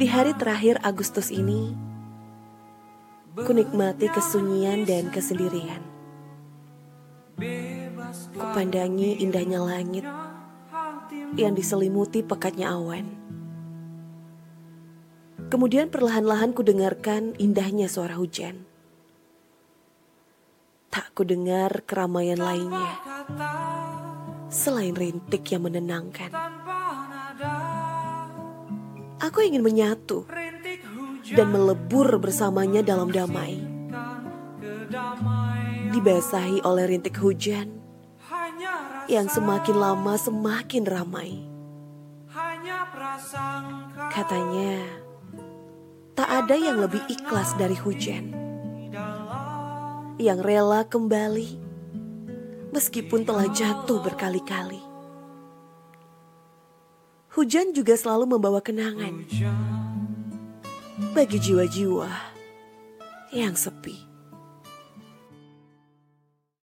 Di hari terakhir Agustus ini, kunikmati kesunyian dan kesendirian. Kupandangi indahnya langit yang diselimuti pekatnya awan. Kemudian perlahan-lahan kudengarkan indahnya suara hujan. Tak kudengar keramaian lainnya selain rintik yang menenangkan. Aku ingin menyatu dan melebur bersamanya dalam damai. Dibasahi oleh rintik hujan yang semakin lama semakin ramai. Katanya, tak ada yang lebih ikhlas dari hujan. Yang rela kembali meskipun telah jatuh berkali-kali. Hujan juga selalu membawa kenangan bagi jiwa-jiwa yang sepi.